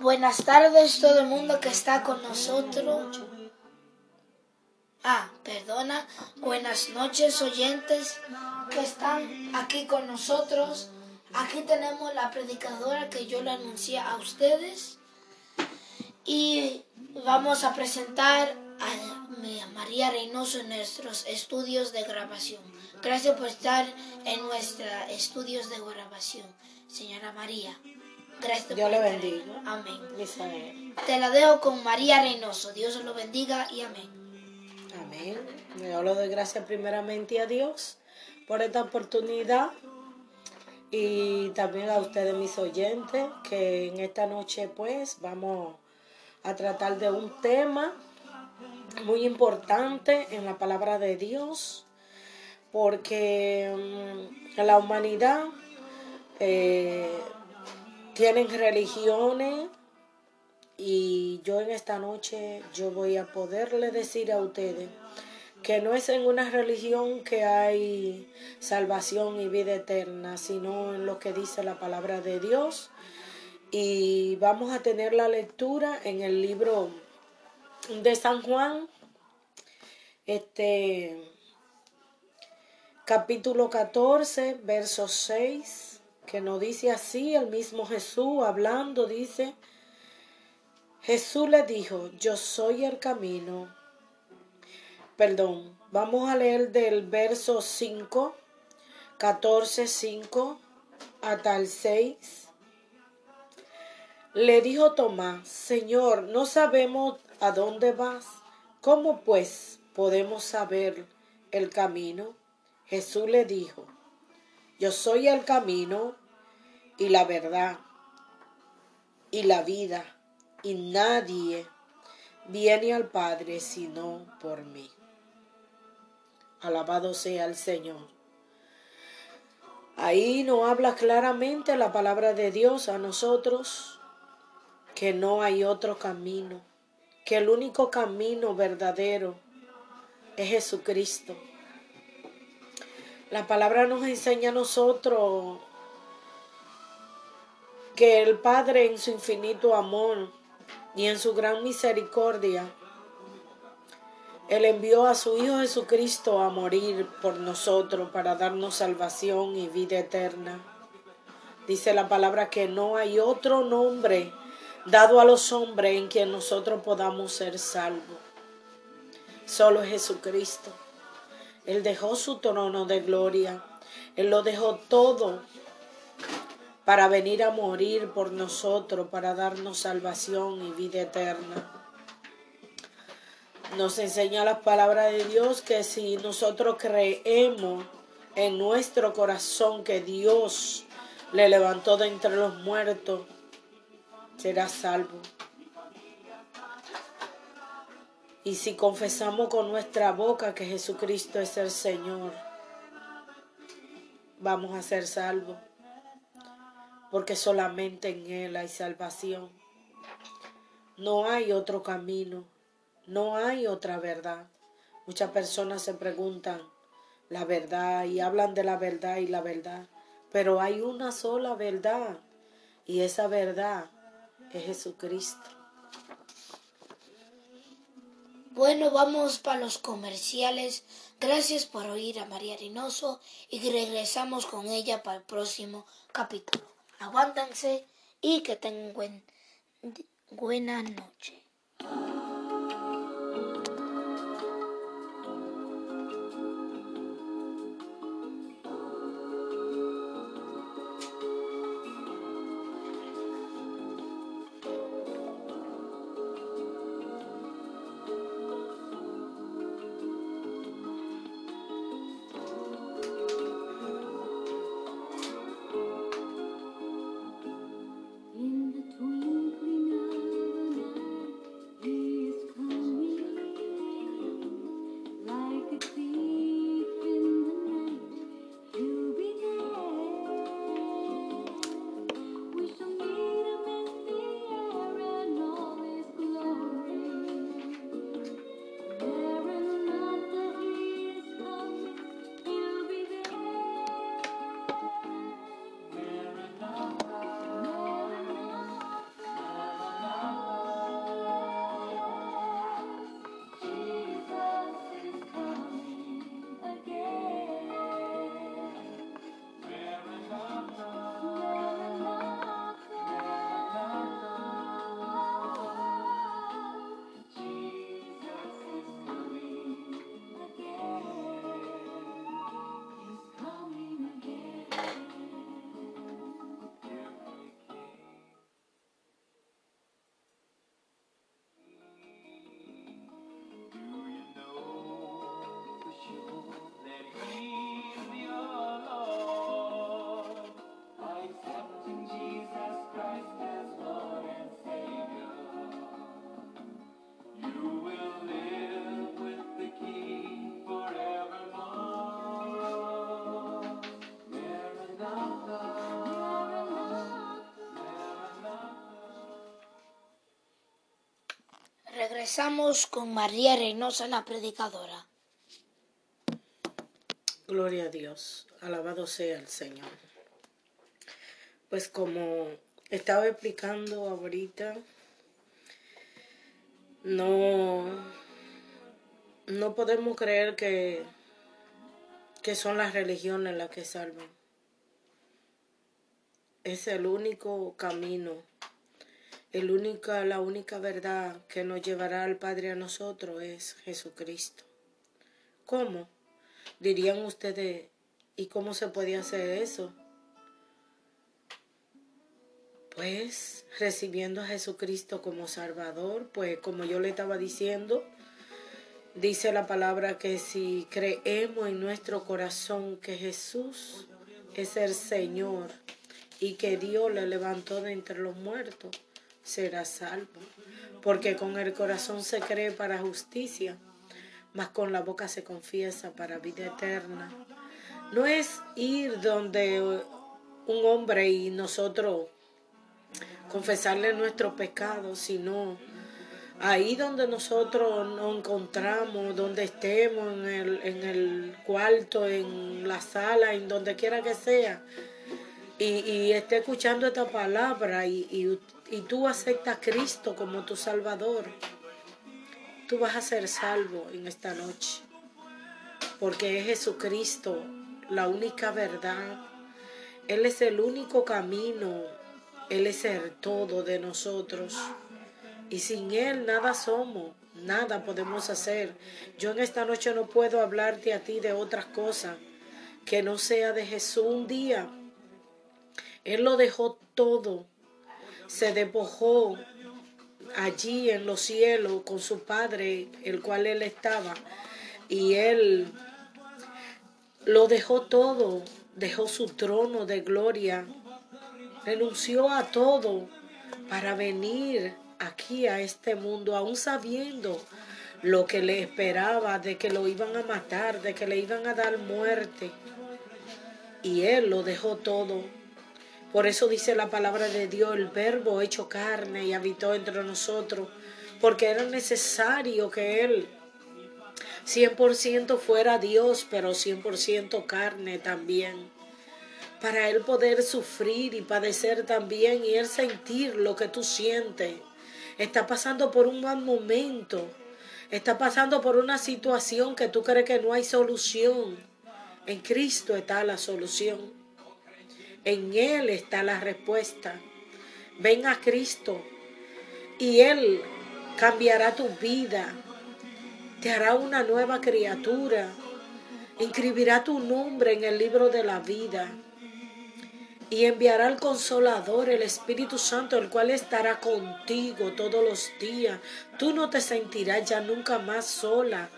Buenas tardes todo el mundo que está con nosotros. Ah, perdona. Buenas noches oyentes que están aquí con nosotros. Aquí tenemos la predicadora que yo le anuncié a ustedes. Y vamos a presentar a María Reynoso en nuestros estudios de grabación. Gracias por estar en nuestros estudios de grabación, señora María. Gracias. Dios le bendiga. Amén. Te la dejo con María Reynoso. Dios lo bendiga y amén. Amén. Yo le doy gracias primeramente a Dios por esta oportunidad y también a ustedes mis oyentes que en esta noche pues vamos a tratar de un tema muy importante en la palabra de Dios porque mm, la humanidad eh, tienen religiones y yo en esta noche yo voy a poderle decir a ustedes que no es en una religión que hay salvación y vida eterna, sino en lo que dice la palabra de Dios. Y vamos a tener la lectura en el libro de San Juan, este capítulo 14, verso 6, que nos dice así, el mismo Jesús hablando, dice, Jesús le dijo, yo soy el camino. Perdón, vamos a leer del verso 5, 14, 5 hasta el 6. Le dijo Tomás, Señor, no sabemos a dónde vas. ¿Cómo pues podemos saber el camino? Jesús le dijo, yo soy el camino y la verdad y la vida y nadie viene al Padre sino por mí. Alabado sea el Señor. Ahí nos habla claramente la palabra de Dios a nosotros que no hay otro camino, que el único camino verdadero es Jesucristo. La palabra nos enseña a nosotros que el Padre en su infinito amor y en su gran misericordia, Él envió a su Hijo Jesucristo a morir por nosotros para darnos salvación y vida eterna. Dice la palabra que no hay otro nombre dado a los hombres en quien nosotros podamos ser salvos. Solo Jesucristo. Él dejó su trono de gloria. Él lo dejó todo para venir a morir por nosotros, para darnos salvación y vida eterna. Nos enseña la palabra de Dios que si nosotros creemos en nuestro corazón que Dios le levantó de entre los muertos, será salvo. Y si confesamos con nuestra boca que Jesucristo es el Señor, vamos a ser salvos porque solamente en Él hay salvación. No hay otro camino, no hay otra verdad. Muchas personas se preguntan la verdad y hablan de la verdad y la verdad, pero hay una sola verdad y esa verdad es Jesucristo. Bueno, vamos para los comerciales. Gracias por oír a María Reynoso y regresamos con ella para el próximo capítulo aguántense y que tengan buena noche. Regresamos con María Reynosa, la predicadora. Gloria a Dios, alabado sea el Señor. Pues como estaba explicando ahorita, no, no podemos creer que, que son las religiones las que salvan. Es el único camino, el la única verdad que nos llevará al Padre a nosotros es Jesucristo. ¿Cómo? Dirían ustedes, ¿y cómo se puede hacer eso? Pues recibiendo a Jesucristo como Salvador, pues como yo le estaba diciendo, dice la palabra que si creemos en nuestro corazón que Jesús es el Señor y que Dios le levantó de entre los muertos, será salvo. Porque con el corazón se cree para justicia, mas con la boca se confiesa para vida eterna. No es ir donde un hombre y nosotros confesarle nuestro pecado, sino ahí donde nosotros nos encontramos, donde estemos, en el, en el cuarto, en la sala, en donde quiera que sea, y, y esté escuchando esta palabra y, y, y tú aceptas a Cristo como tu Salvador, tú vas a ser salvo en esta noche, porque es Jesucristo la única verdad. Él es el único camino, Él es el todo de nosotros. Y sin Él nada somos, nada podemos hacer. Yo en esta noche no puedo hablarte a ti de otras cosas que no sea de Jesús un día. Él lo dejó todo, se despojó allí en los cielos con su Padre, el cual Él estaba, y Él lo dejó todo, dejó su trono de gloria, renunció a todo para venir aquí a este mundo, aún sabiendo lo que le esperaba, de que lo iban a matar, de que le iban a dar muerte. Y él lo dejó todo. Por eso dice la palabra de Dios, el verbo hecho carne y habitó entre nosotros, porque era necesario que él 100% fuera Dios, pero 100% carne también. Para Él poder sufrir y padecer también y Él sentir lo que tú sientes. Está pasando por un mal momento. Está pasando por una situación que tú crees que no hay solución. En Cristo está la solución. En Él está la respuesta. Ven a Cristo y Él cambiará tu vida te hará una nueva criatura, inscribirá tu nombre en el libro de la vida y enviará al consolador, el Espíritu Santo, el cual estará contigo todos los días. Tú no te sentirás ya nunca más sola,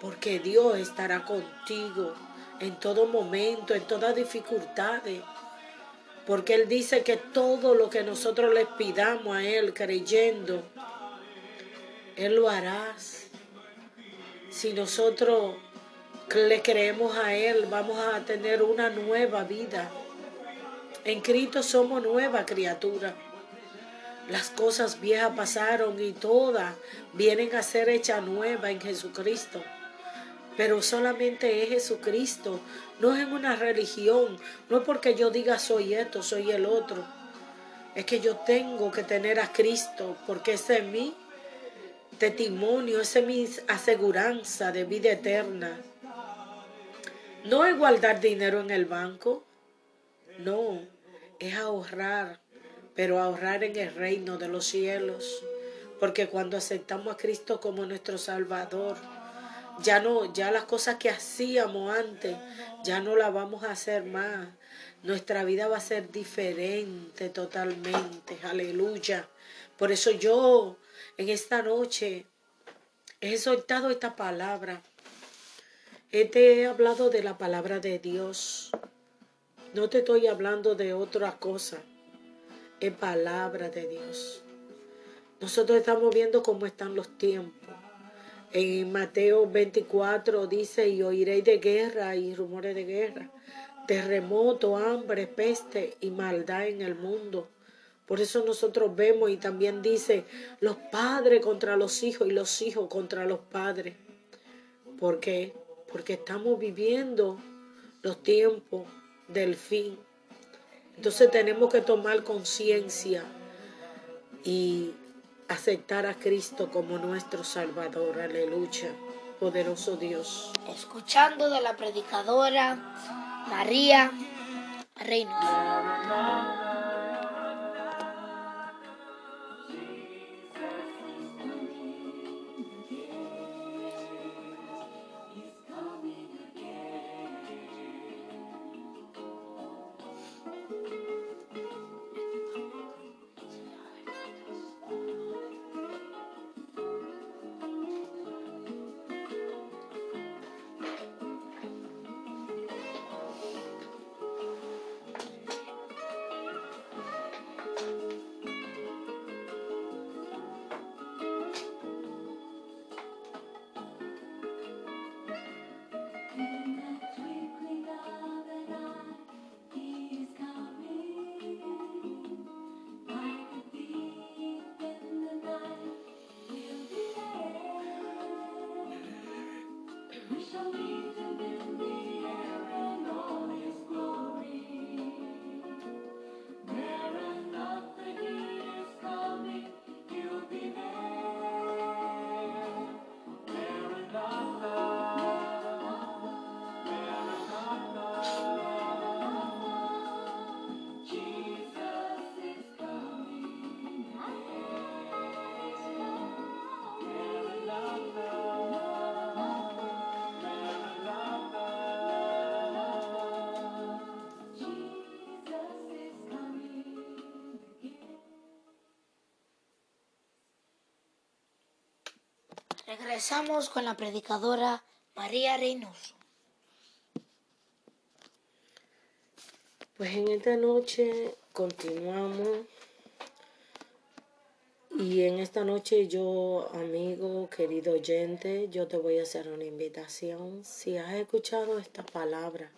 porque Dios estará contigo en todo momento, en todas dificultades. Porque Él dice que todo lo que nosotros le pidamos a Él creyendo, Él lo hará. Si nosotros le creemos a Él, vamos a tener una nueva vida. En Cristo somos nueva criatura. Las cosas viejas pasaron y todas vienen a ser hechas nuevas en Jesucristo. Pero solamente es Jesucristo, no es en una religión, no es porque yo diga soy esto, soy el otro. Es que yo tengo que tener a Cristo porque es en mí testimonio, esa es mi aseguranza de vida eterna. No es guardar dinero en el banco, no, es ahorrar, pero ahorrar en el reino de los cielos. Porque cuando aceptamos a Cristo como nuestro Salvador, ya no, ya las cosas que hacíamos antes, ya no las vamos a hacer más. Nuestra vida va a ser diferente totalmente. Aleluya. Por eso yo en esta noche he soltado esta palabra. He te he hablado de la palabra de Dios. No te estoy hablando de otra cosa. Es palabra de Dios. Nosotros estamos viendo cómo están los tiempos. En Mateo 24 dice, y oiréis de guerra y rumores de guerra, terremoto, hambre, peste y maldad en el mundo Por eso nosotros vemos y también dice los padres contra los hijos y los hijos contra los padres. ¿Por qué? Porque estamos viviendo los tiempos del fin. Entonces tenemos que tomar conciencia y aceptar a Cristo como nuestro Salvador. Aleluya. Poderoso Dios. Escuchando de la predicadora María Reynolds. Regresamos con la predicadora María Reynoso. Pues en esta noche continuamos y en esta noche yo, amigo, querido oyente, yo te voy a hacer una invitación. Si has escuchado esta palabra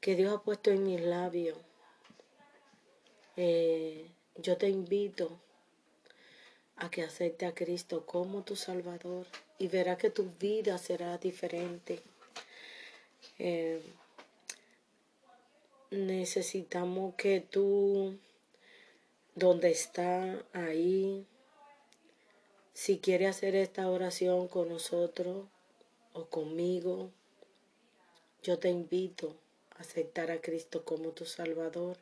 que Dios ha puesto en mis labios, eh, yo te invito a que acepte a Cristo como tu Salvador y verá que tu vida será diferente. Eh, necesitamos que tú, donde está ahí, si quiere hacer esta oración con nosotros o conmigo, yo te invito a aceptar a Cristo como tu Salvador.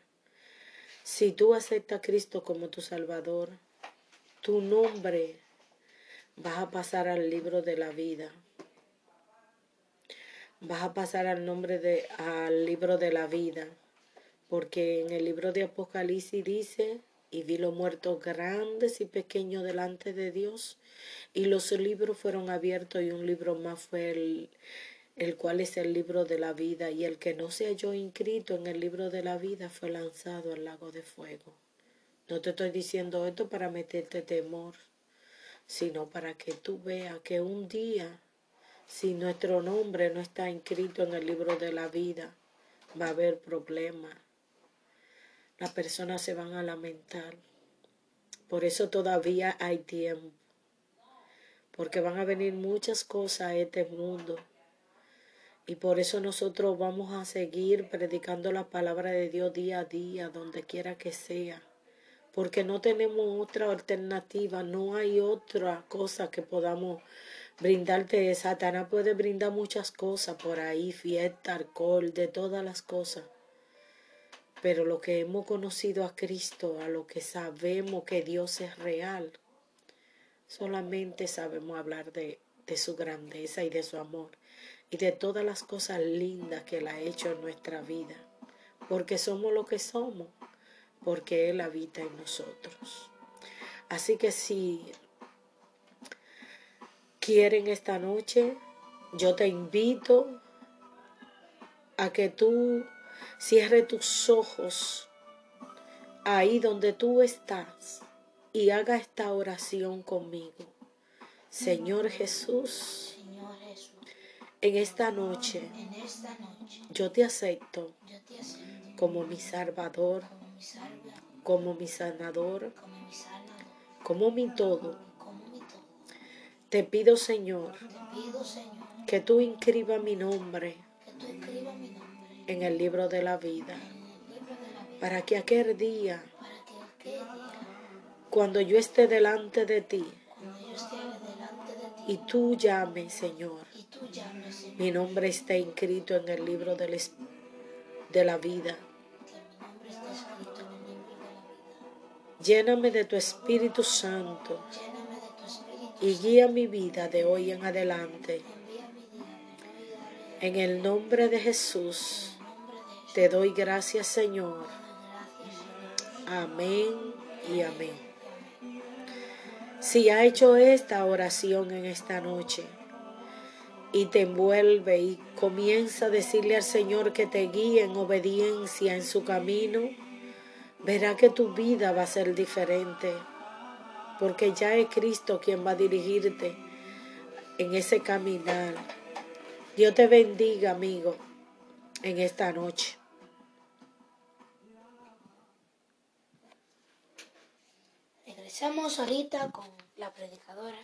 Si tú aceptas a Cristo como tu Salvador, tu nombre vas a pasar al libro de la vida. Vas a pasar al nombre de al libro de la vida, porque en el libro de Apocalipsis dice, y vi los muertos grandes y pequeños delante de Dios, y los libros fueron abiertos y un libro más fue el, el cual es el libro de la vida, y el que no se halló inscrito en el libro de la vida fue lanzado al lago de fuego. No te estoy diciendo esto para meterte temor, sino para que tú veas que un día, si nuestro nombre no está inscrito en el libro de la vida, va a haber problemas. Las personas se van a lamentar. Por eso todavía hay tiempo. Porque van a venir muchas cosas a este mundo. Y por eso nosotros vamos a seguir predicando la palabra de Dios día a día, donde quiera que sea porque no tenemos otra alternativa, no hay otra cosa que podamos brindarte. Satanás puede brindar muchas cosas por ahí, fiesta, alcohol, de todas las cosas. Pero lo que hemos conocido a Cristo, a lo que sabemos que Dios es real, solamente sabemos hablar de, de su grandeza y de su amor y de todas las cosas lindas que Él ha hecho en nuestra vida, porque somos lo que somos porque Él habita en nosotros. Así que si quieren esta noche, yo te invito a que tú cierres tus ojos ahí donde tú estás y haga esta oración conmigo. Señor Jesús, en esta noche, yo te acepto como mi Salvador como mi sanador, como mi sanador, como mi todo. Te pido, Señor, que tú inscribas mi nombre en el libro de la vida, para que aquel día, cuando yo esté delante de ti y tú llames, Señor, mi nombre esté inscrito en el libro de la vida. Lléname de tu Espíritu Santo y guía mi vida de hoy en adelante. En el nombre de Jesús, te doy. Gracias, Señor. Amén y amén. Si ha hecho esta oración en esta noche y te envuelve y comienza a decirle al Señor que te guíe en obediencia en su camino, verá que tu vida va a ser diferente, porque ya es Cristo quien va a dirigirte en ese caminar. Dios te bendiga, amigo, en esta noche. Regresamos ahorita con la predicadora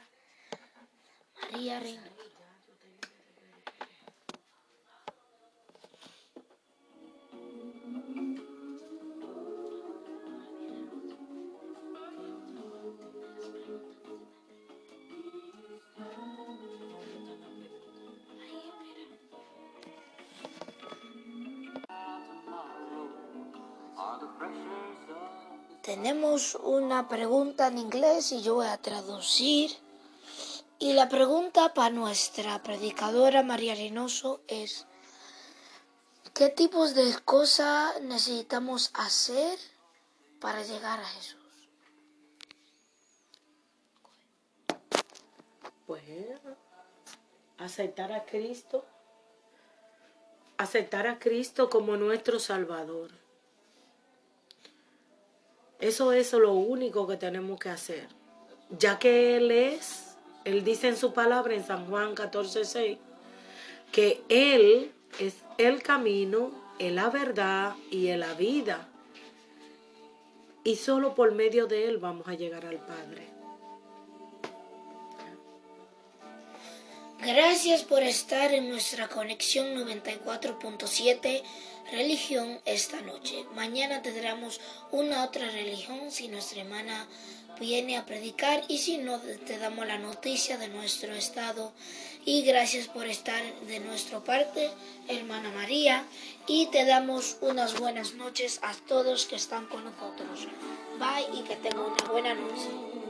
María Reina. Tenemos una pregunta en inglés y yo voy a traducir. Y la pregunta para nuestra predicadora María Reynoso es, ¿qué tipos de cosas necesitamos hacer para llegar a Jesús? Pues aceptar a Cristo, aceptar a Cristo como nuestro Salvador. Eso es lo único que tenemos que hacer, ya que Él es, Él dice en su palabra en San Juan 14:6, que Él es el camino, es la verdad y es la vida. Y solo por medio de Él vamos a llegar al Padre. Gracias por estar en nuestra conexión 94.7 religión esta noche. Mañana tendremos una otra religión si nuestra hermana viene a predicar y si no te damos la noticia de nuestro estado. Y gracias por estar de nuestra parte, hermana María, y te damos unas buenas noches a todos que están con nosotros. Bye y que tengan una buena noche.